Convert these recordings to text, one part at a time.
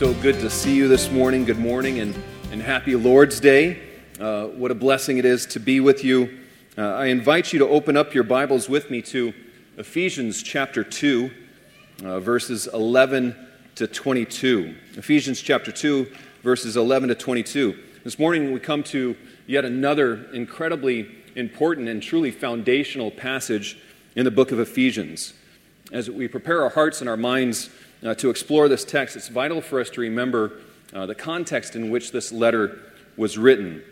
so good to see you this morning. Good morning and, and happy Lord's Day. Uh, what a blessing it is to be with you. Uh, I invite you to open up your Bibles with me to Ephesians chapter 2, uh, verses 11 to 22. Ephesians chapter 2, verses 11 to 22. This morning we come to yet another incredibly important and truly foundational passage in the book of Ephesians. As we prepare our hearts and our minds uh, to explore this text, it's vital for us to remember uh, the context in which this letter was written.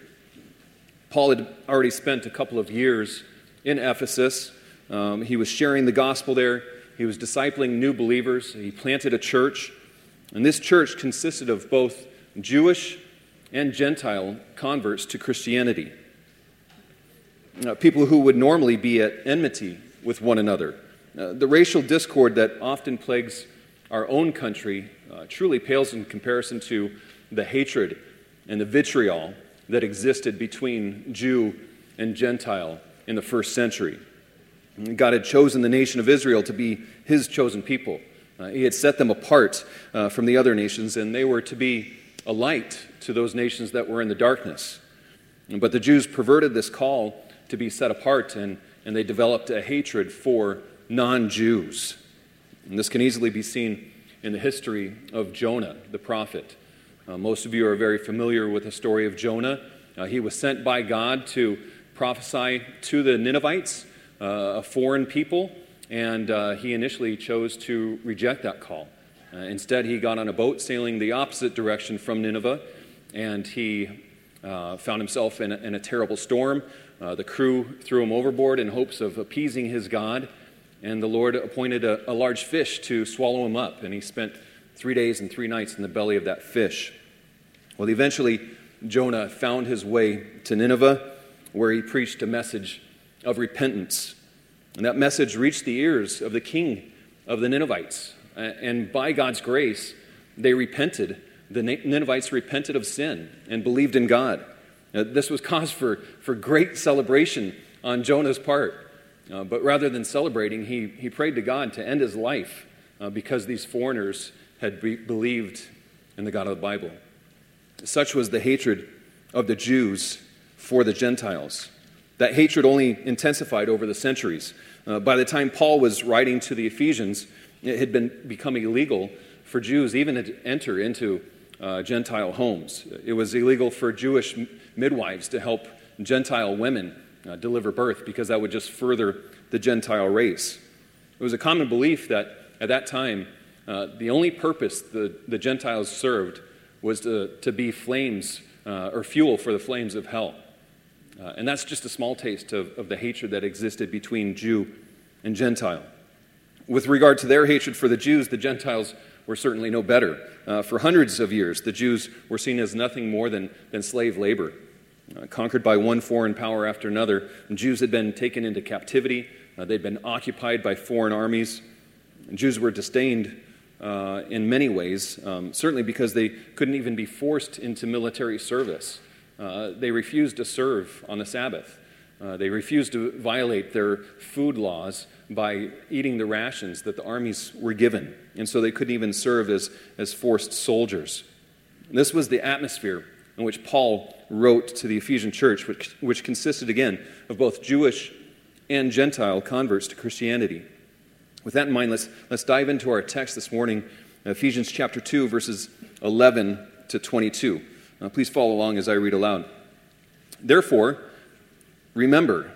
Paul had already spent a couple of years in Ephesus. Um, he was sharing the gospel there, he was discipling new believers, he planted a church. And this church consisted of both Jewish and Gentile converts to Christianity. Uh, people who would normally be at enmity with one another. Uh, the racial discord that often plagues our own country uh, truly pales in comparison to the hatred and the vitriol that existed between Jew and Gentile in the first century. God had chosen the nation of Israel to be his chosen people. Uh, he had set them apart uh, from the other nations, and they were to be a light to those nations that were in the darkness. But the Jews perverted this call to be set apart, and, and they developed a hatred for non Jews. And this can easily be seen in the history of Jonah, the prophet. Uh, most of you are very familiar with the story of Jonah. Uh, he was sent by God to prophesy to the Ninevites, uh, a foreign people, and uh, he initially chose to reject that call. Uh, instead, he got on a boat sailing the opposite direction from Nineveh, and he uh, found himself in a, in a terrible storm. the crew threw him overboard in hopes of appeasing his God. And the Lord appointed a, a large fish to swallow him up, and he spent three days and three nights in the belly of that fish. Well, eventually, Jonah found his way to Nineveh, where he preached a message of repentance. And that message reached the ears of the king of the Ninevites. And by God's grace, they repented. The Ninevites repented of sin and believed in God. This was cause for, for great celebration on Jonah's part. Uh, but rather than celebrating, he, he prayed to God to end his life uh, because these foreigners had be- believed in the God of the Bible. Such was the hatred of the Jews for the Gentiles. That hatred only intensified over the centuries. Uh, by the time Paul was writing to the Ephesians, it had been become illegal for Jews even to enter into uh, Gentile homes. It was illegal for Jewish midwives to help Gentile women uh, deliver birth because that would just further the Gentile race. It was a common belief that at that time, uh, the only purpose the, the Gentiles served was to, to be flames uh, or fuel for the flames of hell. Uh, and that's just a small taste of, of the hatred that existed between Jew and Gentile. With regard to their hatred for the Jews, the Gentiles were certainly no better. Uh, for hundreds of years, the Jews were seen as nothing more than, than slave labor. Uh, conquered by one foreign power after another. And Jews had been taken into captivity, uh, they'd been occupied by foreign armies. And Jews were disdained uh, in many ways, um, certainly because they couldn't even be forced into military service. Uh, they refused to serve on the Sabbath. Uh, they refused to violate their food laws by eating the rations that the armies were given. And so they couldn't even serve as, as forced soldiers. And this was the atmosphere in which Paul wrote to the Ephesian church, which, which consisted again of both Jewish and Gentile converts to Christianity. With that in mind, let's, let's dive into our text this morning, Ephesians chapter 2, verses 11 to 22. Uh, please follow along as I read aloud. Therefore, remember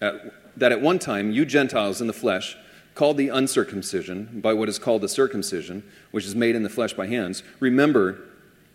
at, that at one time you Gentiles in the flesh, called the uncircumcision by what is called the circumcision, which is made in the flesh by hands, remember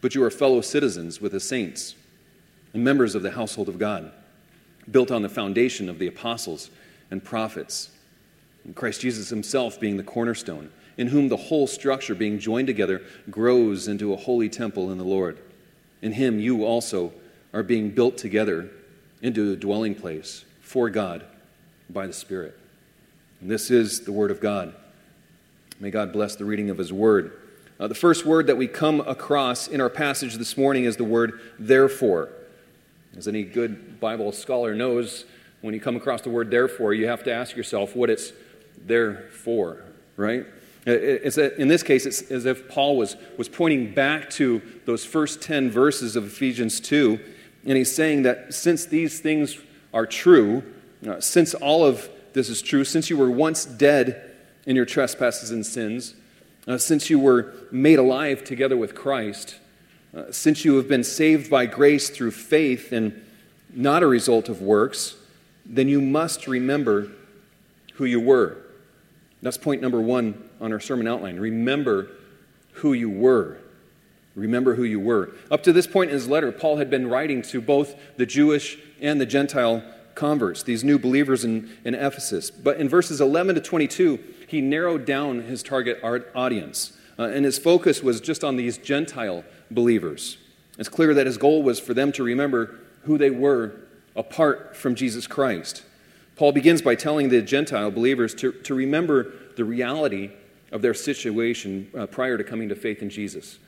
but you are fellow citizens with the saints and members of the household of God, built on the foundation of the apostles and prophets, and Christ Jesus himself being the cornerstone, in whom the whole structure, being joined together, grows into a holy temple in the Lord. In him you also are being built together into a dwelling place for God by the Spirit. And this is the Word of God. May God bless the reading of His Word. Uh, the first word that we come across in our passage this morning is the word therefore. As any good Bible scholar knows, when you come across the word therefore, you have to ask yourself what it's there for, right? It's a, in this case, it's as if Paul was, was pointing back to those first 10 verses of Ephesians 2, and he's saying that since these things are true, uh, since all of this is true, since you were once dead in your trespasses and sins, uh, since you were made alive together with Christ, uh, since you have been saved by grace through faith and not a result of works, then you must remember who you were. That's point number one on our sermon outline. Remember who you were. Remember who you were. Up to this point in his letter, Paul had been writing to both the Jewish and the Gentile converts, these new believers in, in Ephesus. But in verses 11 to 22, he narrowed down his target audience, uh, and his focus was just on these Gentile believers. It's clear that his goal was for them to remember who they were apart from Jesus Christ. Paul begins by telling the Gentile believers to, to remember the reality of their situation uh, prior to coming to faith in Jesus.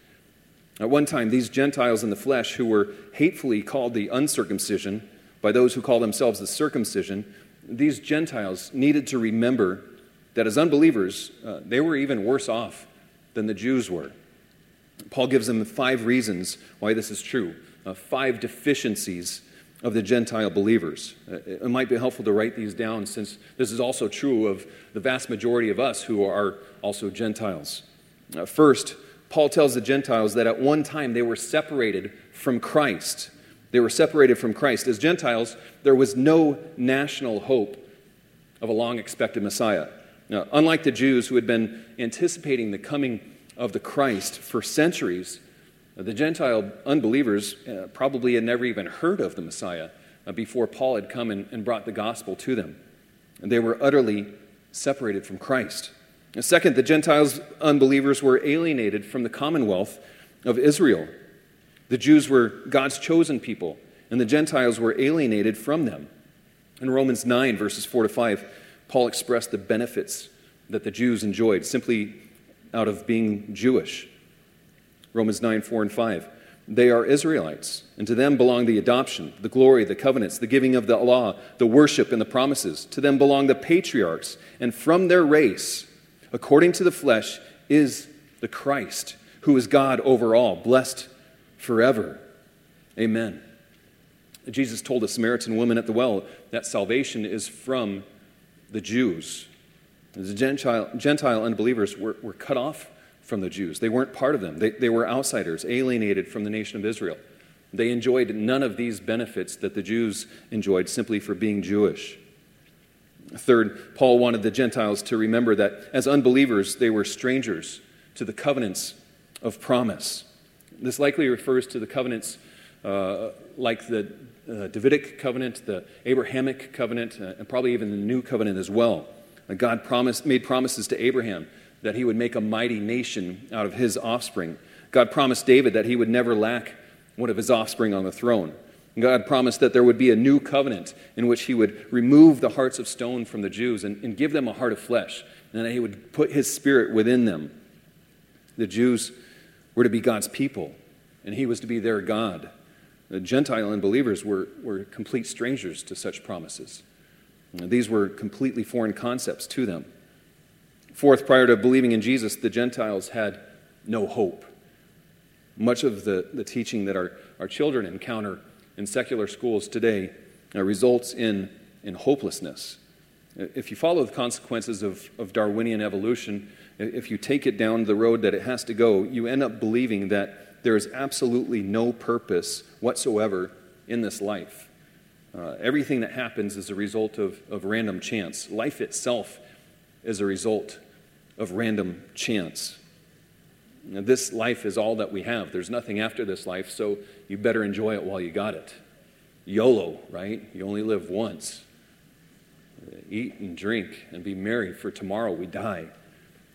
At one time, these Gentiles in the flesh, who were hatefully called the uncircumcision by those who call themselves the circumcision, these Gentiles needed to remember that as unbelievers, uh, they were even worse off than the Jews were. Paul gives them five reasons why this is true, uh, five deficiencies of the Gentile believers. Uh, it might be helpful to write these down since this is also true of the vast majority of us who are also Gentiles. Uh, first, Paul tells the Gentiles that at one time they were separated from Christ. They were separated from Christ. As Gentiles, there was no national hope of a long expected Messiah. Now, unlike the Jews who had been anticipating the coming of the Christ for centuries, the Gentile unbelievers uh, probably had never even heard of the Messiah uh, before Paul had come and, brought the gospel to them. And they were utterly separated from Christ. And second, the Gentiles unbelievers were alienated from the commonwealth of Israel. The Jews were God's chosen people, and the Gentiles were alienated from them. In Romans 9, verses 4 to 5, Paul expressed the benefits that the Jews enjoyed simply out of being Jewish. Romans 9, 4 and 5. They are Israelites, and to them belong the adoption, the glory, the covenants, the giving of the law, the worship, and the promises. To them belong the patriarchs, and from their race, according to the flesh, is the Christ, who is God over all, blessed forever. Amen. Jesus told the Samaritan woman at the well that salvation is from the Jews. The Gentile, Gentile unbelievers were, were cut off from the Jews. They weren't part of them, they, they were outsiders, alienated from the nation of Israel. They enjoyed none of these benefits that the Jews enjoyed simply for being Jewish. Third, Paul wanted the Gentiles to remember that as unbelievers, they were strangers to the covenants of promise. This likely refers to the covenants uh, like the uh, Davidic covenant, the Abrahamic covenant, uh, and probably even the new covenant as well. God promised, made promises to Abraham that he would make a mighty nation out of his offspring. God promised David that he would never lack one of his offspring on the throne. God promised that there would be a new covenant in which he would remove the hearts of stone from the Jews and, and give them a heart of flesh, and that he would put his spirit within them. The Jews were to be God's people, and he was to be their God. The Gentile unbelievers were, were complete strangers to such promises. These were completely foreign concepts to them. Fourth, prior to believing in Jesus, the Gentiles had no hope. Much of the, the teaching that our, our children encounter in secular schools today uh, results in, in hopelessness. If you follow the consequences of, of Darwinian evolution, if you take it down the road that it has to go, you end up believing that there is absolutely no purpose whatsoever in this life. Uh, everything that happens is a result of, of random chance. Life itself is a result of random chance. Now, this life is all that we have. There's nothing after this life, so you better enjoy it while you got it. YOLO, right? You only live once. Eat and drink and be merry, for tomorrow we die.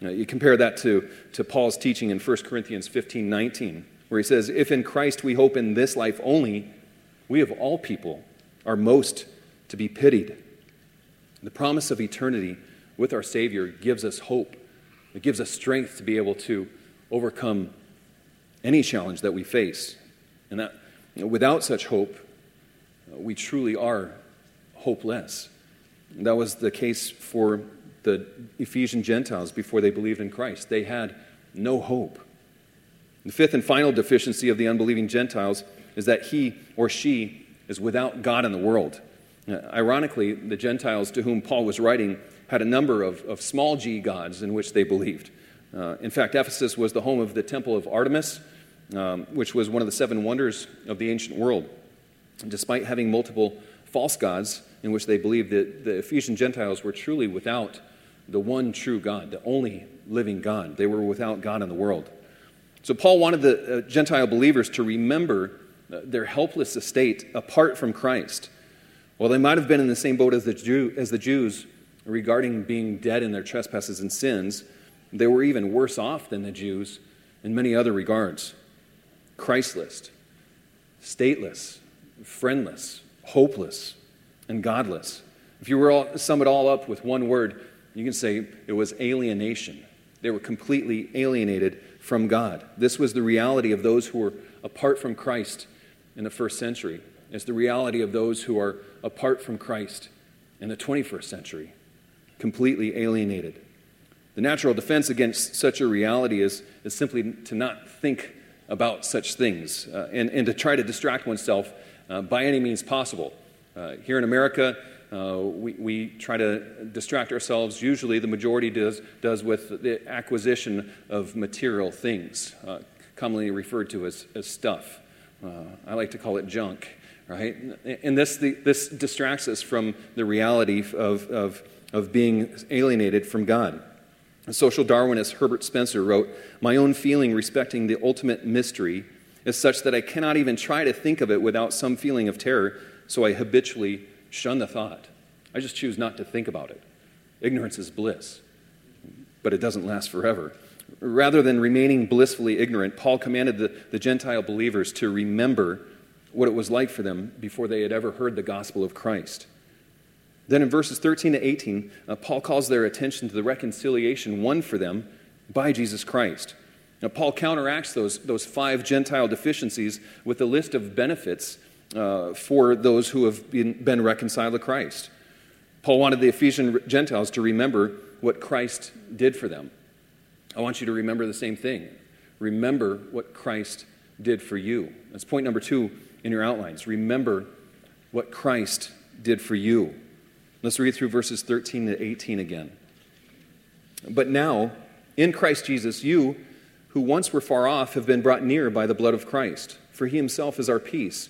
Now, you compare that to, to Paul's teaching in 1 Corinthians 15 19, where he says, If in Christ we hope in this life only, we of all people are most to be pitied. The promise of eternity with our Savior gives us hope. It gives us strength to be able to overcome any challenge that we face. And that without such hope, uh, we truly are hopeless. That was the case for the Ephesian Gentiles before they believed in Christ. They had no hope. The fifth and final deficiency of the unbelieving Gentiles is that he or she is without God in the world. Uh, ironically, the Gentiles to whom Paul was writing had a number of, of small g gods in which they believed. Uh, in fact, Ephesus was the home of the temple of Artemis, um, which was one of the seven wonders of the ancient world. Despite having multiple false gods in which they believed that the Ephesian Gentiles were truly without the one true God, the only living God. They were without God in the world. So Paul wanted the uh, Gentile believers to remember uh, their helpless estate apart from Christ. While they might have been in the same boat as the, Jew, as the Jews regarding being dead in their trespasses and sins, they were even worse off than the Jews in many other regards. Christless, stateless, friendless, hopeless, and godless. If you were all, sum it all up with one word, you can say it was alienation. They were completely alienated from God. This was the reality of those who were apart from Christ in the first century. It's the reality of those who are apart from Christ in the 21st century, completely alienated. The natural defense against such a reality is, is simply to not think about such things uh, and, and to try to distract oneself uh, by any means possible. Uh, here in America, uh, we, we try to distract ourselves, usually the majority does, does with the acquisition of material things, uh, commonly referred to as, as stuff. Uh, I like to call it junk, right? And this, the, this distracts us from the reality of, of, of being alienated from God. A social Darwinist Herbert Spencer wrote My own feeling respecting the ultimate mystery is such that I cannot even try to think of it without some feeling of terror, so I habitually shun the thought. I just choose not to think about it. Ignorance is bliss, but it doesn't last forever. Rather than remaining blissfully ignorant, Paul commanded the, the Gentile believers to remember what it was like for them before they had ever heard the gospel of Christ. Then in verses 13 to 18, uh, Paul calls their attention to the reconciliation won for them by Jesus Christ. Now, Paul counteracts those, those five Gentile deficiencies with a list of benefits uh, for those who have been, been reconciled to Christ. Paul wanted the Ephesian Gentiles to remember what Christ did for them. I want you to remember the same thing. Remember what Christ did for you. That's point number two in your outlines. Remember what Christ did for you. Let's read through verses 13 to 18 again. But now, in Christ Jesus, you who once were far off have been brought near by the blood of Christ, for he himself is our peace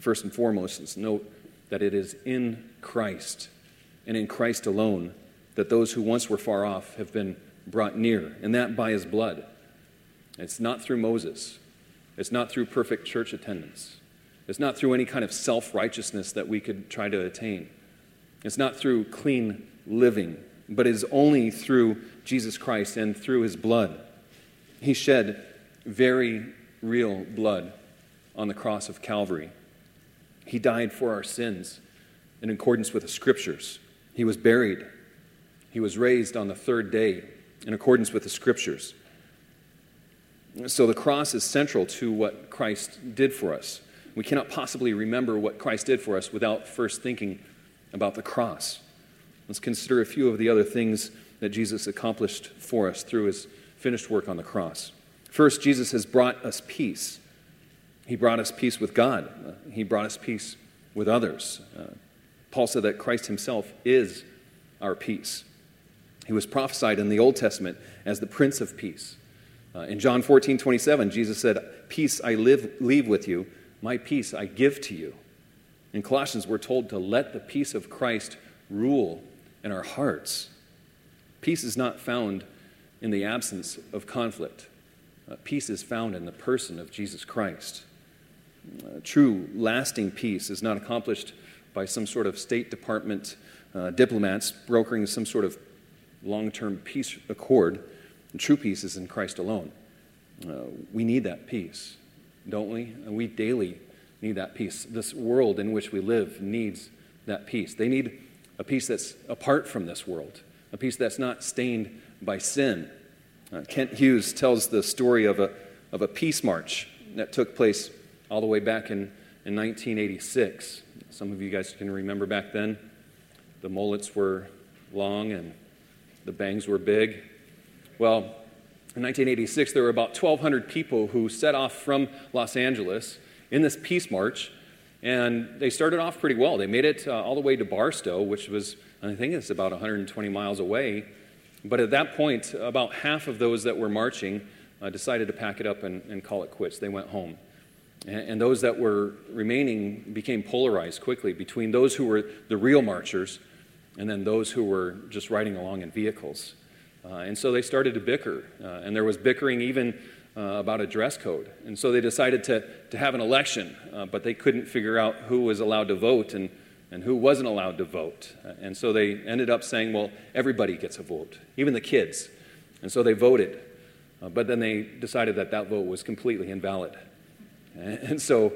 First and foremost, let's note that it is in Christ and in Christ alone that those who once were far off have been brought near, and that by his blood. It's not through Moses, it's not through perfect church attendance, it's not through any kind of self righteousness that we could try to attain, it's not through clean living, but is only through Jesus Christ and through his blood. He shed very real blood on the cross of Calvary. He died for our sins in accordance with the scriptures. He was buried. He was raised on the third day in accordance with the scriptures. So the cross is central to what Christ did for us. We cannot possibly remember what Christ did for us without first thinking about the cross. Let's consider a few of the other things that Jesus accomplished for us through his finished work on the cross. First, Jesus has brought us peace. He brought us peace with God, uh, He brought us peace with others. Uh, Paul said that Christ Himself is our peace. He was prophesied in the Old Testament as the Prince of Peace. Uh, in John 14, 27, Jesus said, Peace I live, leave with you, my peace I give to you. In Colossians, we're told to let the peace of Christ rule in our hearts. Peace is not found in the absence of conflict. Uh, peace is found in the person of Jesus Christ. True, lasting peace is not accomplished by some sort of State Department uh, diplomats brokering some sort of long term peace accord. And true peace is in Christ alone. Uh, we need that peace, don't we? And we daily need that peace. This world in which we live needs that peace. They need a peace that's apart from this world, a peace that's not stained by sin. Uh, Kent Hughes tells the story of a, of a peace march that took place all the way back in, in 1986. Some of you guys can remember back then. The mullets were long and the bangs were big. Well, in 1986, there were about 1,200 people who set off from Los Angeles in this peace march, and they started off pretty well. They made it uh, all the way to Barstow, which was, I think it's about 120 miles away. But at that point, about half of those that were marching uh, decided to pack it up and, and call it quits. They went home. And, those that were remaining became polarized quickly between those who were the real marchers and then those who were just riding along in vehicles. Uh, and so they started to bicker. Uh, and there was bickering even uh, about a dress code. And so they decided to, to have an election, uh, but they couldn't figure out who was allowed to vote and, and who wasn't allowed to vote. Uh, and so they ended up saying, well, everybody gets a vote, even the kids. And so they voted. Uh, but then they decided that that vote was completely invalid. And so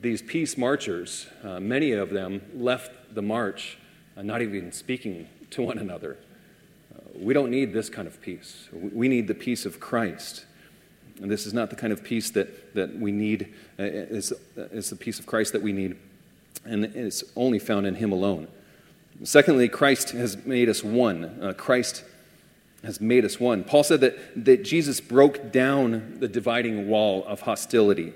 these peace marchers, uh, many of them left the march uh, not even speaking to one another. Uh, we don't need this kind of peace. We need the peace of Christ. And this is not the kind of peace that, that we need, uh, it's, it's the peace of Christ that we need, and it's only found in Him alone. Secondly, Christ has made us one. Uh, Christ has made us one. Paul said that, that Jesus broke down the dividing wall of hostility.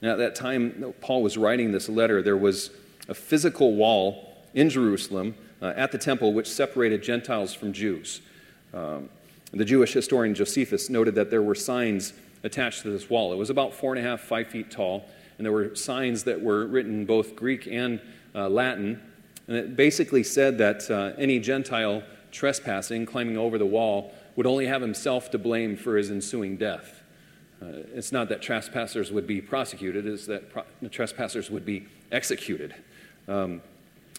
Now, at that time, Paul was writing this letter, there was a physical wall in Jerusalem uh, at the temple which separated Gentiles from Jews. Um, the Jewish historian Josephus noted that there were signs attached to this wall. It was about four and a half, five feet tall, and there were signs that were written both Greek and uh, Latin. And it basically said that uh, any Gentile trespassing, climbing over the wall, would only have himself to blame for his ensuing death. Uh, it's not that trespassers would be prosecuted, it's that pro- trespassers would be executed. Um,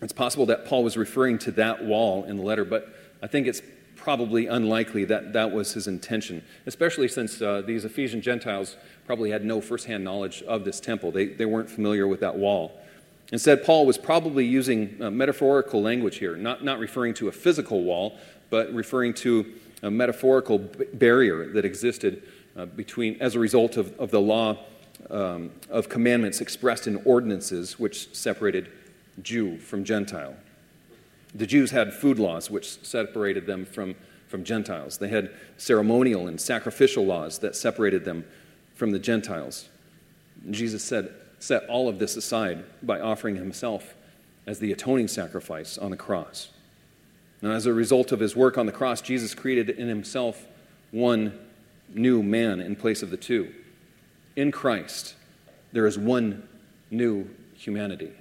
it's possible that Paul was referring to that wall in the letter, but I think it's probably unlikely that that was his intention, especially since uh, these Ephesian Gentiles probably had no firsthand knowledge of this temple. They, they weren't familiar with that wall. Instead, Paul was probably using uh, metaphorical language here, not, not referring to a physical wall, but referring to a metaphorical b- barrier that existed uh, between, as a result of, of the law um, of commandments expressed in ordinances which separated Jew from Gentile. The Jews had food laws which separated them from, from Gentiles. They had ceremonial and sacrificial laws that separated them from the Gentiles. Jesus said, set all of this aside by offering himself as the atoning sacrifice on the cross. Now, as a result of his work on the cross, Jesus created in himself one new man in place of the two. In Christ, there is one new humanity.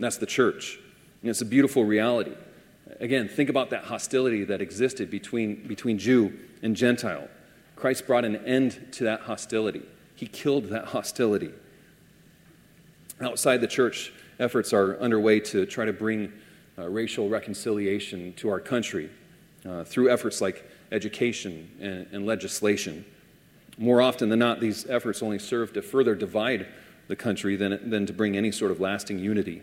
That's the church. And it's a beautiful reality. Again, think about that hostility that existed between, between Jew and Gentile. Christ brought an end to that hostility, He killed that hostility. Outside the church, efforts are underway to try to bring uh, racial reconciliation to our country uh, through efforts like education, and, and legislation. More often than not, these efforts only serve to further divide the country than, than to bring any sort of lasting unity.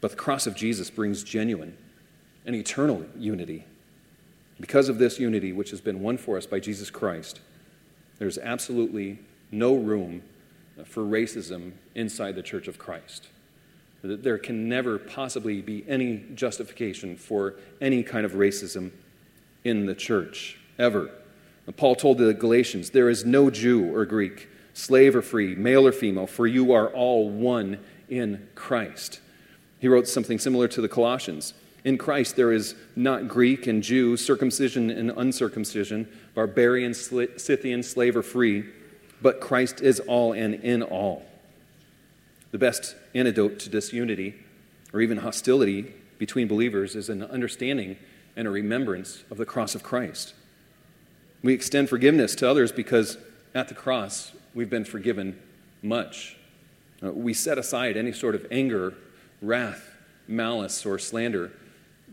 But the cross of Jesus brings genuine and eternal unity. Because of this unity, which has been won for us by Jesus Christ, there's absolutely no room for racism inside the Church of Christ. There can never possibly be any justification for any kind of racism in the church, ever. Paul told the Galatians, There is no Jew or Greek, slave or free, male or female, for you are all one in Christ. He wrote something similar to the Colossians. In Christ, there is not Greek and Jew, circumcision and uncircumcision, barbarian, Scythian, slave or free, but Christ is all and in all. The best antidote to disunity or even hostility between believers is an understanding and a remembrance of the cross of Christ. We extend forgiveness to others because at the cross we've been forgiven much. Uh, we set aside any sort of anger, wrath, malice, or slander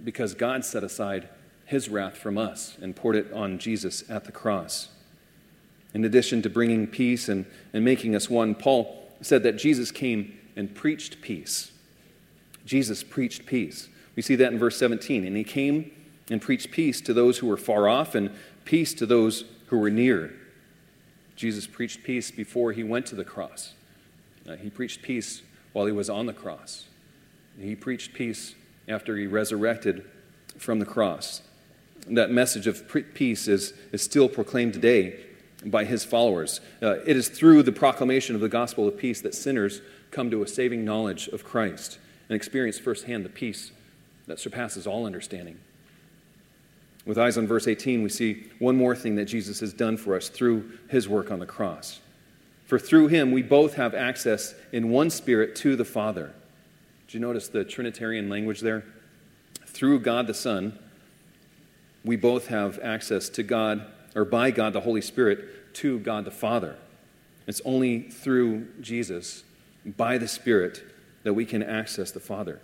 because God set aside his wrath from us and poured it on Jesus at the cross. In addition to bringing peace and, and making us one, Paul said that Jesus came and preached peace. Jesus preached peace. We see that in verse 17. And he came and preached peace to those who were far off and peace to those who were near. Jesus preached peace before he went to the cross. Uh, he preached peace while he was on the cross. He preached peace after he resurrected from the cross. That message of peace is, is still proclaimed today by his followers. Uh, it is through the proclamation of the gospel of peace that sinners come to a saving knowledge of Christ and experience firsthand the peace that surpasses all understanding. With eyes on verse 18, we see one more thing that Jesus has done for us through his work on the cross. For through him, we both have access in one spirit to the Father. Did you notice the Trinitarian language there? Through God the Son, we both have access to God, or by God the Holy Spirit, to God the Father. It's only through Jesus, by the Spirit, that we can access the Father.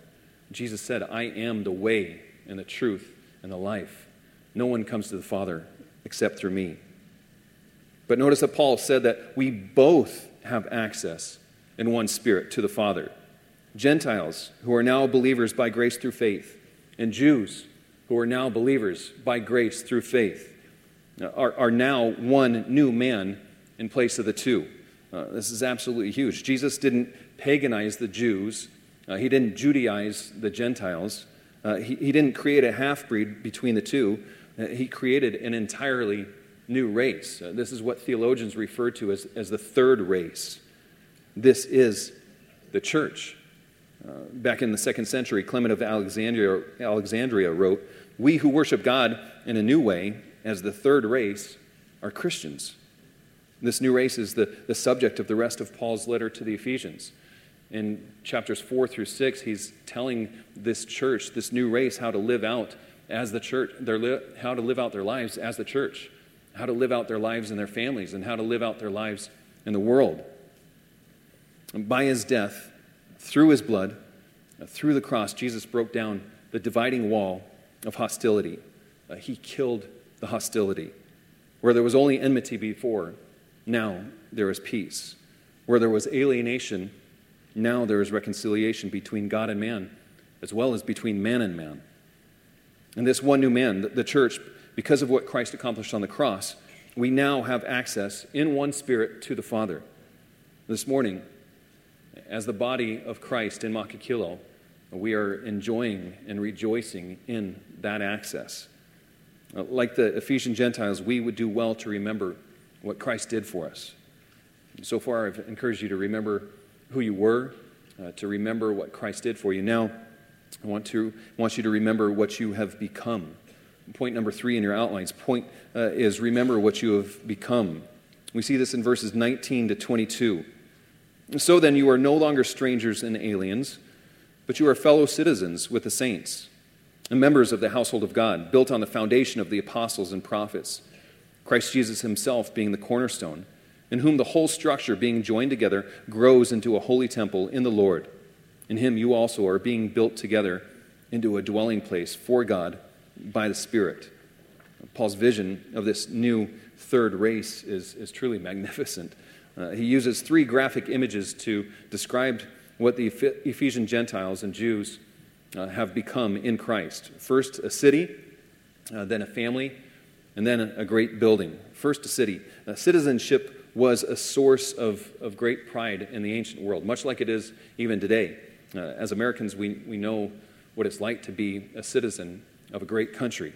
Jesus said, I am the way and the truth and the life. No one comes to the Father except through me. But notice that Paul said that we both have access in one spirit to the Father. Gentiles who are now believers by grace through faith, and Jews who are now believers by grace through faith, are, are now one new man in place of the two. Uh, this is absolutely huge. Jesus didn't paganize the Jews, uh, he didn't Judaize the Gentiles, uh, he, he didn't create a half breed between the two. Uh, he created an entirely new race. Uh, this is what theologians refer to as, as the third race. This is the church. Uh, back in the second century, Clement of Alexandria, Alexandria wrote, We who worship God in a new way, as the third race, are Christians. This new race is the, the subject of the rest of Paul's letter to the Ephesians. In chapters 4 through 6, he's telling this church, this new race, how to live out as the church, their li- how to live out their lives as the church, how to live out their lives in their families, and how to live out their lives in the world. And by his death, through his blood, uh, through the cross, Jesus broke down the dividing wall of hostility. Uh, he killed the hostility. Where there was only enmity before, now there is peace. Where there was alienation, now there is reconciliation between God and man, as well as between man and man. And this one new man, the church, because of what Christ accomplished on the cross, we now have access in one spirit to the Father. This morning, as the body of Christ in Makakilo, we are enjoying and rejoicing in that access. Uh, like the Ephesian Gentiles, we would do well to remember what Christ did for us. So far, I've encouraged you to remember who you were, uh, to remember what Christ did for you. Now, I want, to, want you to remember what you have become. Point number three in your outlines. Point uh, is remember what you have become. We see this in verses 19 to 22. So then, you are no longer strangers and aliens, but you are fellow citizens with the saints and members of the household of God, built on the foundation of the apostles and prophets, Christ Jesus himself being the cornerstone, in whom the whole structure, being joined together, grows into a holy temple in the Lord. In him you also are being built together into a dwelling place for God by the Spirit. Paul's vision of this new third race is, is truly magnificent. Uh, he uses three graphic images to describe what the Ephesian Gentiles and Jews uh, have become in Christ. First, a city, uh, then a family, and then a great building. First, a city. Uh, citizenship was a source of, of great pride in the ancient world, much like it is even today. Uh, as Americans, we, we know what it's like to be a citizen of a great country.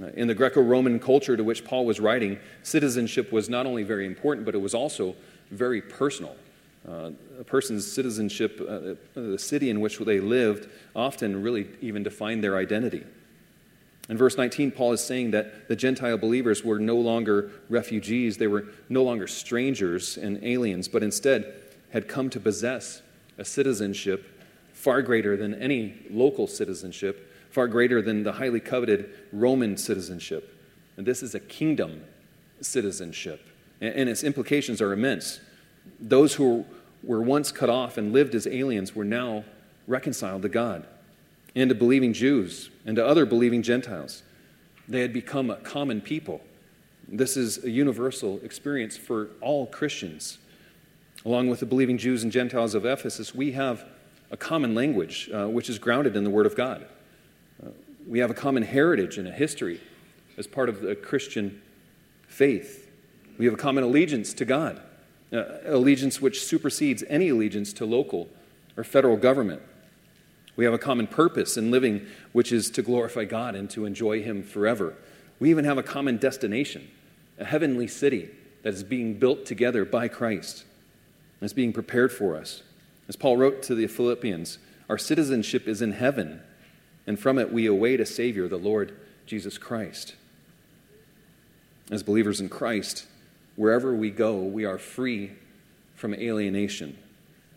Uh, in the Greco Roman culture to which Paul was writing, citizenship was not only very important, but it was also very personal. Uh, a person's citizenship, uh, the city in which they lived, often really even defined their identity. In verse 19, Paul is saying that the Gentile believers were no longer refugees, they were no longer strangers and aliens, but instead had come to possess a citizenship far greater than any local citizenship, far greater than the highly coveted Roman citizenship. And this is a kingdom citizenship, and its implications are immense. Those who were once cut off and lived as aliens were now reconciled to God and to believing Jews and to other believing Gentiles. They had become a common people. This is a universal experience for all Christians. Along with the believing Jews and Gentiles of Ephesus, we have a common language uh, which is grounded in the Word of God. Uh, we have a common heritage and a history as part of the Christian faith. We have a common allegiance to God, uh, allegiance which supersedes any allegiance to local or federal government. We have a common purpose in living, which is to glorify God and to enjoy Him forever. We even have a common destination, a heavenly city that is being built together by Christ is being prepared for us. As Paul wrote to the Philippians, our citizenship is in heaven, and from it we await a Savior, the Lord Jesus Christ. As believers in Christ, wherever we go, we are free from alienation.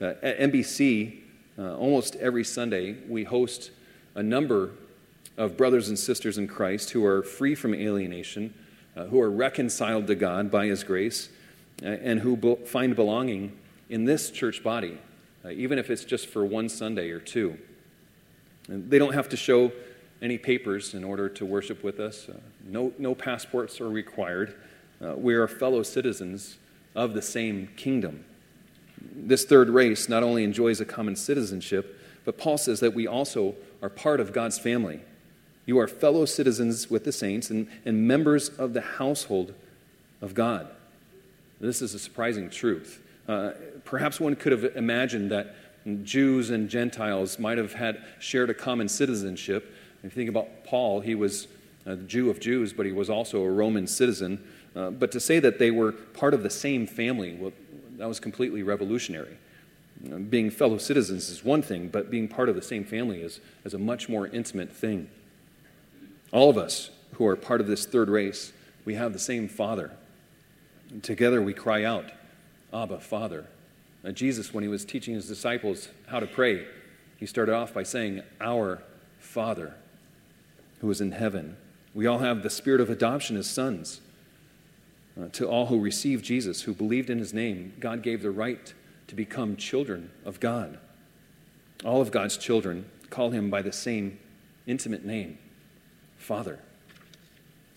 Uh, at NBC, uh, almost every Sunday, we host a number of brothers and sisters in Christ who are free from alienation, uh, who are reconciled to God by His grace, uh, and who be- find belonging in this church body, uh, even if it's just for one Sunday or two. And they don't have to show any papers in order to worship with us, uh, no, no passports are required. Uh, we are fellow citizens of the same kingdom this third race not only enjoys a common citizenship, but Paul says that we also are part of God's family. You are fellow citizens with the saints and, and members of the household of God. This is a surprising truth. Uh, perhaps one could have imagined that Jews and Gentiles might have had shared a common citizenship. If you think about Paul, he was a Jew of Jews, but he was also a Roman citizen. Uh, but to say that they were part of the same family, well, that was completely revolutionary. Being fellow citizens is one thing, but being part of the same family is, is a much more intimate thing. All of us who are part of this third race, we have the same Father. Together we cry out, Abba, Father. Now, Jesus, when he was teaching his disciples how to pray, he started off by saying, Our Father, who is in heaven. We all have the spirit of adoption as sons. Uh, to all who received Jesus, who believed in his name, God gave the right to become children of God. All of God's children call him by the same intimate name, Father.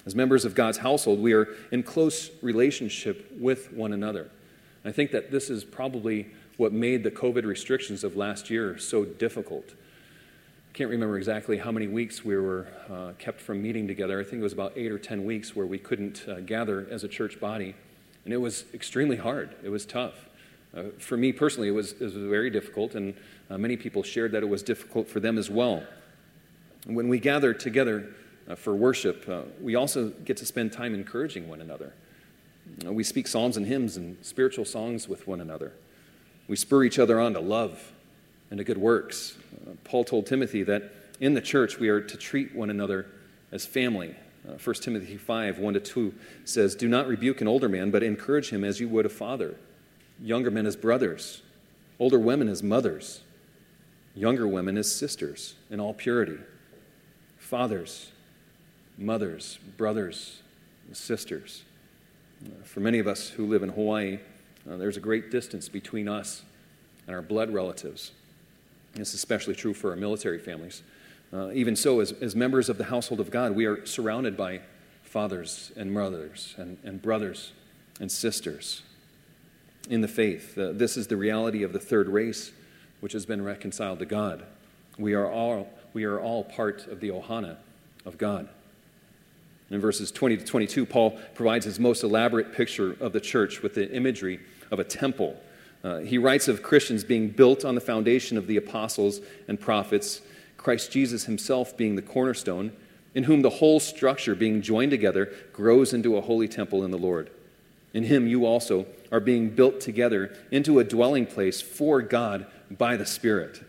As members of God's household, we are in close relationship with one another. I think that this is probably what made the COVID restrictions of last year so difficult I can't remember exactly how many weeks we were uh, kept from meeting together. I think it was about eight or ten weeks where we couldn't uh, gather as a church body. And it was extremely hard. It was tough. Uh, for me personally, it was, it was very difficult, and uh, many people shared that it was difficult for them as well. when we gather together uh, for worship, uh, we also get to spend time encouraging one another. We speak psalms and hymns and spiritual songs with one another. We spur each other on to love and to good works. Uh, Paul told Timothy that in the church we are to treat one another as family. Uh, 1 Timothy 5 1 to 2 says, Do not rebuke an older man, but encourage him as you would a father, younger men as brothers, older women as mothers, younger women as sisters, in all purity. Fathers, mothers, brothers, sisters. For many of us who live in Hawaii, uh, there's a great distance between us and our blood relatives. It's especially true for our military families. Uh, even so, as, as members of the household of God, we are surrounded by fathers and mothers and, and brothers and sisters in the faith. Uh, this is the reality of the third race, which has been reconciled to God. We are all, we are all part of the ohana of God. In verses 20 to 22, Paul provides his most elaborate picture of the church with the imagery of a temple. Uh, he writes of Christians being built on the foundation of the apostles and prophets, Christ Jesus himself being the cornerstone, in whom the whole structure, being joined together, grows into a holy temple in the Lord. In him you also are being built together into a dwelling place for God by the Spirit.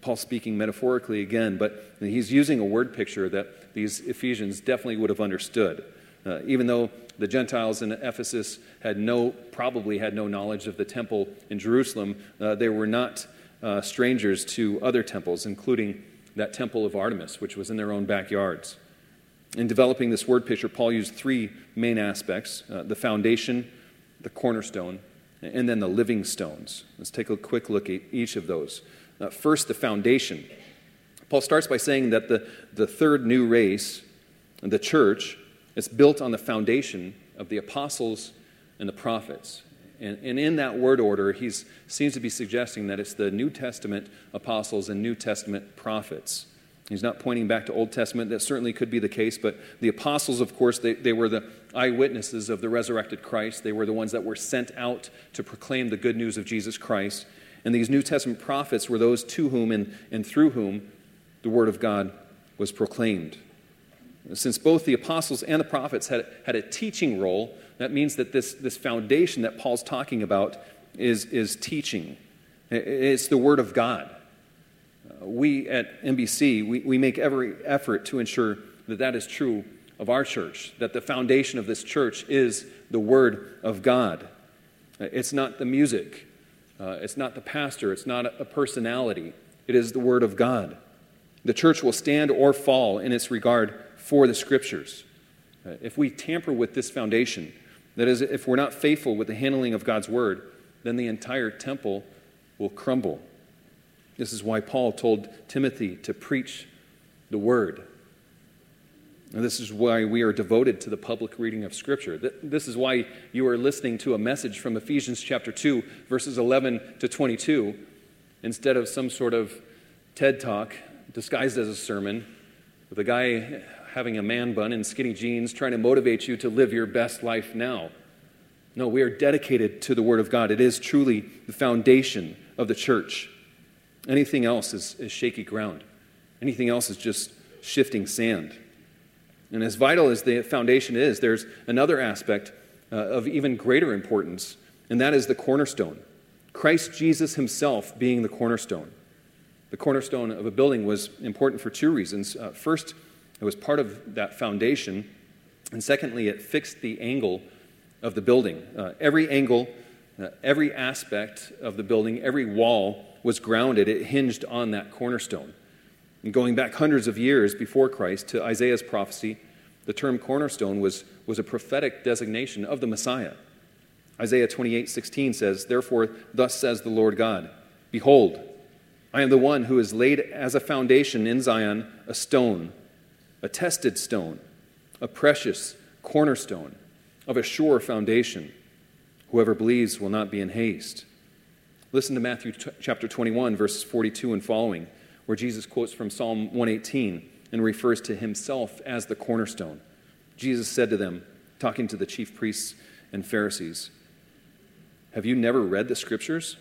Paul speaking metaphorically again, but he's using a word picture that these Ephesians definitely would have understood. Uh, even though the Gentiles in Ephesus had no, probably had no knowledge of the temple in Jerusalem, uh, they were not uh, strangers to other temples, including that temple of Artemis, which was in their own backyards. In developing this word picture, Paul used three main aspects uh, the foundation, the cornerstone, and then the living stones. Let's take a quick look at each of those. Uh, first, the foundation. Paul starts by saying that the, the third new race, the church, is built on the foundation of the apostles and the prophets. And, and in that word order, he seems to be suggesting that it's the New Testament apostles and New Testament prophets. He's not pointing back to Old Testament. That certainly could be the case, but the apostles, of course, they, they were the eyewitnesses of the resurrected Christ. They were the ones that were sent out to proclaim the good news of Jesus Christ. And these New Testament prophets were those to whom and, and through whom the Word of God was proclaimed. Since both the apostles and the prophets had, had a teaching role, that means that this, this foundation that Paul's talking about is, is teaching. It's the Word of God. Uh, we at NBC, we, we make every effort to ensure that that is true of our church, that the foundation of this church is the Word of God. It's not the music, uh, it's not the pastor, it's not a personality, it is the Word of God. The church will stand or fall in its regard for the Scriptures. Uh, if we tamper with this foundation, that is, if we're not faithful with the handling of God's Word, then the entire temple will crumble. This is why Paul told Timothy to preach the Word. And this is why we are devoted to the public reading of Scripture. This is why you are listening to a message from Ephesians chapter 2, verses 11 to 22, instead of some sort of TED talk disguised as a sermon with a guy having a man bun and skinny jeans trying to motivate you to live your best life now. No, we are dedicated to the Word of God. It is truly the foundation of the church. Anything else is, is shaky ground, anything else is just shifting sand. And as vital as the foundation is, there's another aspect uh, of even greater importance, and that is the cornerstone. Christ Jesus himself being the cornerstone. The cornerstone of a building was important for two reasons. Uh, first, it was part of that foundation, and secondly, it fixed the angle of the building. Uh, every angle, uh, every aspect of the building, every wall was grounded, it hinged on that cornerstone. And going back hundreds of years before Christ to Isaiah's prophecy, the term cornerstone was, was a prophetic designation of the Messiah. Isaiah 28 16 says, Therefore, thus says the Lord God, Behold, I am the one who has laid as a foundation in Zion a stone, a tested stone, a precious cornerstone of a sure foundation. Whoever believes will not be in haste. Listen to Matthew t- chapter 21, verses 42 and following, where Jesus quotes from Psalm 118 and refers to himself as the cornerstone. Jesus said to them, talking to the chief priests and Pharisees, Have you never read the scriptures?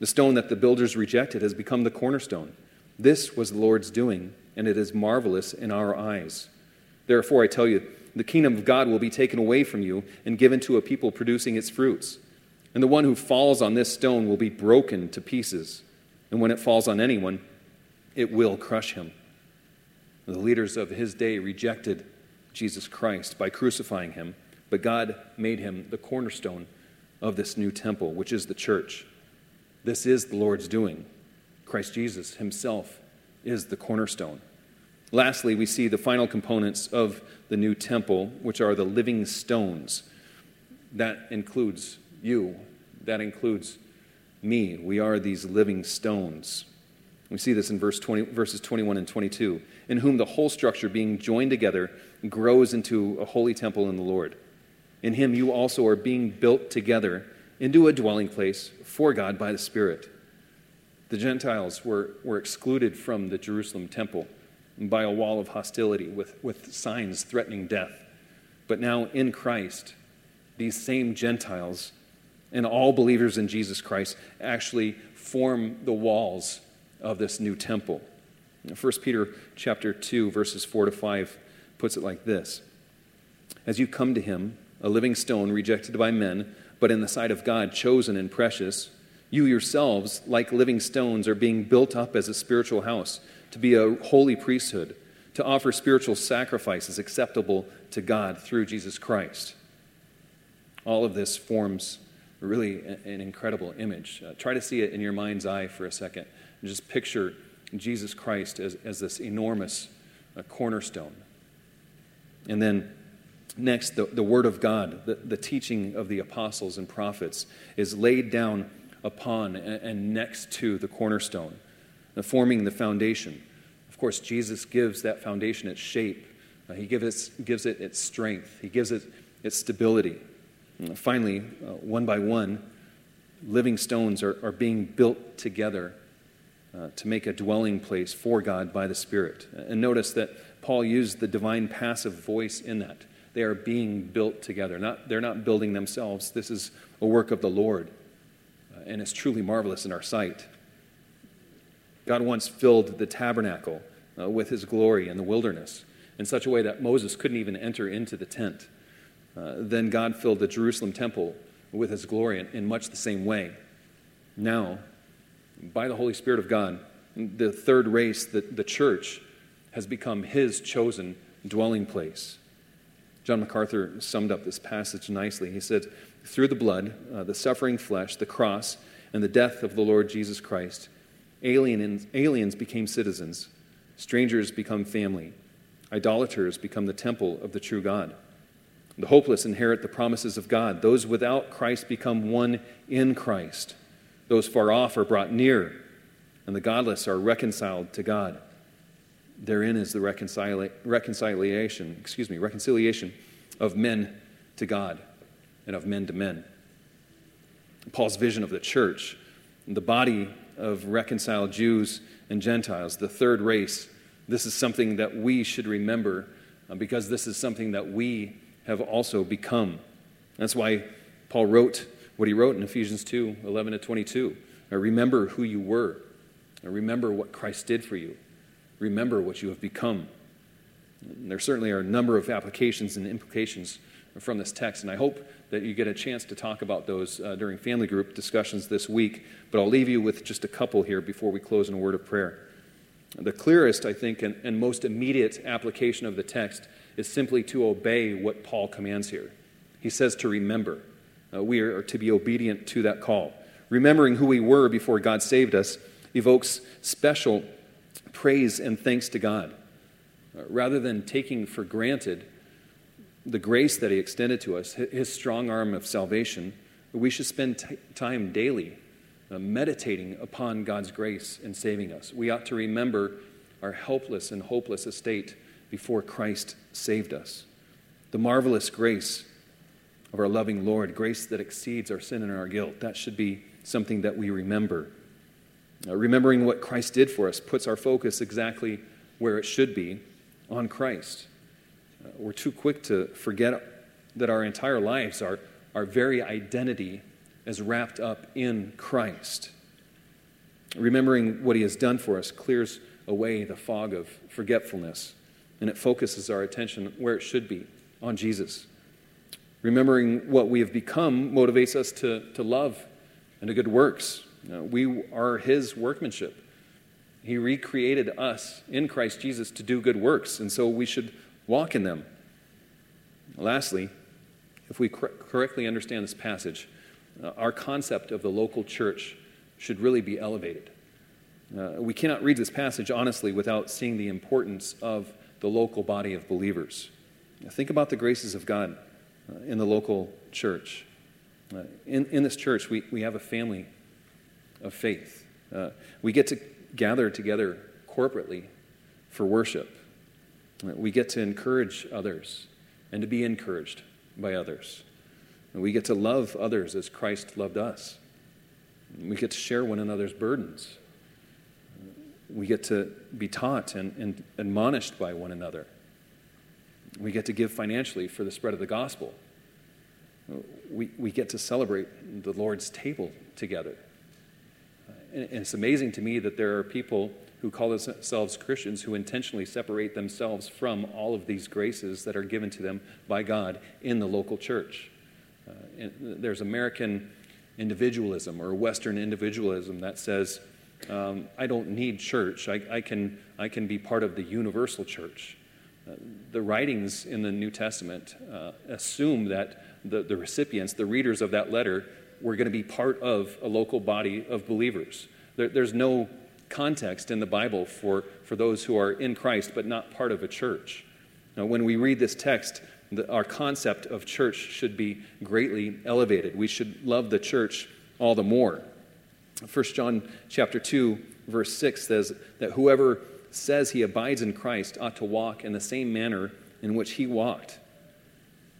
The stone that the builders rejected has become the cornerstone. This was the Lord's doing, and it is marvelous in our eyes. Therefore, I tell you, the kingdom of God will be taken away from you and given to a people producing its fruits. And the one who falls on this stone will be broken to pieces. And when it falls on anyone, it will crush him. The leaders of his day rejected Jesus Christ by crucifying him, but God made him the cornerstone of this new temple, which is the church. This is the Lord's doing. Christ Jesus himself is the cornerstone. Lastly, we see the final components of the new temple, which are the living stones. That includes you, that includes me. We are these living stones. We see this in verse 20, verses 21 and 22, in whom the whole structure, being joined together, grows into a holy temple in the Lord. In him you also are being built together into a dwelling place for God by the Spirit. The Gentiles were, were excluded from the Jerusalem temple. by a wall of hostility with, with signs threatening death. But now in Christ, these same Gentiles and all believers in Jesus Christ actually form the walls of this new temple. 1 Peter chapter 2 verses 4 to 5 puts it like this. As you come to him, a living stone rejected by men, but in the sight of God chosen and precious, you yourselves, like living stones, are being built up as a spiritual house, to be a holy priesthood, to offer spiritual sacrifices acceptable to God through Jesus Christ. All of this forms really an incredible image. Uh, try to see it in your mind's eye for a second and just picture Jesus Christ as, as this enormous uh, cornerstone. And then next, the, the Word of God, the, the teaching of the apostles and prophets, is laid down upon and, and next to the cornerstone, uh, forming the foundation. Of course, Jesus gives that foundation its shape, uh, He gives it, gives it its strength, He gives it its stability. And finally, uh, one by one, living stones are, are being built together uh, to make a dwelling place for God by the Spirit. And notice that Paul used the divine passive voice in that. They are being built together. Not, they're not building themselves. This is a work of the Lord, uh, and it's truly marvelous in our sight. God once filled the tabernacle uh, with his glory in the wilderness in such a way that Moses couldn't even enter into the tent. Uh, then God filled the Jerusalem temple with his glory in, in much the same way. Now, by the Holy Spirit of God, the third race, the, the church, has become his chosen dwelling place. John MacArthur summed up this passage nicely. He said, Through the blood, uh, the suffering flesh, the cross, and the death of the Lord Jesus Christ, alien, aliens became citizens, strangers become family, idolaters become the temple of the true God. The hopeless inherit the promises of God. Those without Christ become one in Christ. Those far off are brought near, and the godless are reconciled to God. Therein is the reconcili- reconciliation, excuse me, reconciliation of men to God and of men to men. Paul's vision of the church, the body of reconciled Jews and Gentiles, the third race, this is something that we should remember uh, because this is something that we have also become. That's why Paul wrote what he wrote in Ephesians 2 11 to 22. Remember who you were, remember what Christ did for you, remember what you have become. And there certainly are a number of applications and implications from this text, and I hope that you get a chance to talk about those uh, during family group discussions this week. But I'll leave you with just a couple here before we close in a word of prayer. The clearest, I think, and, and most immediate application of the text is simply to obey what Paul commands here. He says to remember. Uh, we are to be obedient to that call. Remembering who we were before God saved us evokes special praise and thanks to God. Uh, rather than taking for granted the grace that He extended to us, His strong arm of salvation, we should spend t- time daily uh, meditating upon God's grace in saving us. We ought to remember our helpless and hopeless estate before Christ saved us. The marvelous grace of our loving Lord, grace that exceeds our sin and our guilt. That should be something that we remember. Uh, remembering what Christ did for us puts our focus exactly where it should be on Christ. Uh, we're too quick to forget that our entire lives, our, our very identity, is wrapped up in Christ. Remembering what He has done for us clears away the fog of forgetfulness, and it focuses our attention where it should be on Jesus. Remembering what we have become motivates us to, to love and to good works. Uh, we are His workmanship. He recreated us in Christ Jesus to do good works, and so we should walk in them. Lastly, if we cor- correctly understand this passage, uh, our concept of the local church should really be elevated. Uh, we cannot read this passage honestly without seeing the importance of the local body of believers. Think about the graces of God uh, in the local church. Uh, in, in this church, we, we have a family of faith. Uh, we get to gather together corporately for worship. We get to encourage others and to be encouraged by others. And we get to love others as Christ loved us. We get to share one another's burdens. we get to be taught and, and admonished by one another. We get to give financially for the spread of the gospel. We, we get to celebrate the Lord's table together. And it's amazing to me that there are people who call themselves Christians who intentionally separate themselves from all of these graces that are given to them by God in the local church. Uh, there's American individualism or Western individualism that says, um, I don't need church. I, I, can, I can be part of the universal church. Uh, the writings in the New Testament uh, assume that the, the recipients, the readers of that letter, were going to be part of a local body of believers. There, there's no context in the Bible for, for those who are in Christ but not part of a church. Now, when we read this text, the, our concept of church should be greatly elevated. We should love the church all the more. 1 John chapter 2 verse 6 says that whoever says he abides in Christ ought to walk in the same manner in which he walked.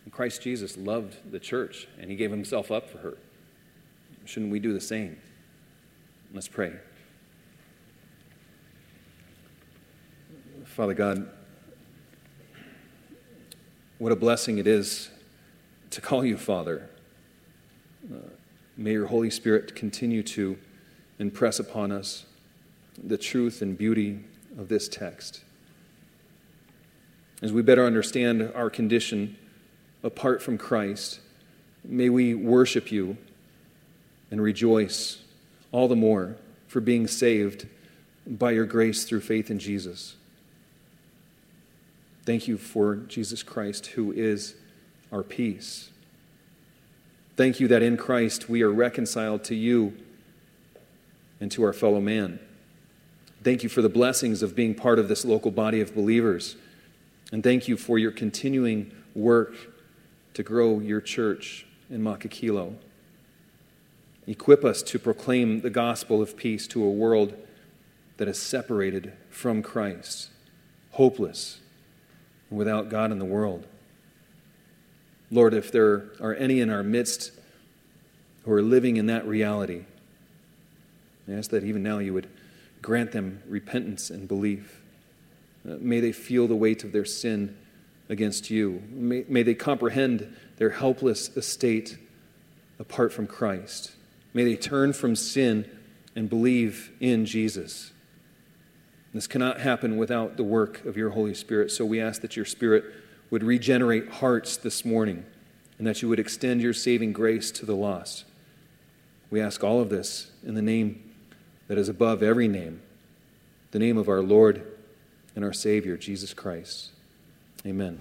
And Christ Jesus loved the church and he gave himself up for her. Shouldn't we do the same? Let's pray. Father God, what a blessing it is to call you Father. Uh, may your Holy Spirit continue to impress upon us the truth and beauty of this text. As we better understand our condition apart from Christ, may we worship you and rejoice all the more for being saved by your grace through faith in Jesus. Thank you for Jesus Christ, who is our peace. Thank you that in Christ we are reconciled to you and to our fellow man. Thank you for the blessings of being part of this local body of believers. And thank you for your continuing work to grow your church in Makakilo. Equip us to proclaim the gospel of peace to a world that is separated from Christ, hopeless and without God in the world. Lord, if there are any in our midst who are living in that reality, I ask that even now you would grant them repentance and belief. Uh, may they feel the weight of their sin against you. May, may they comprehend their helpless estate apart from Christ. May they turn from sin and believe in Jesus. This cannot happen without the work of your Holy Spirit. So we ask that your Spirit would regenerate hearts this morning and that you would extend your saving grace to the lost. We ask all of this in the name that is above every name, the name of our Lord and our Savior, Jesus Christ. Amen.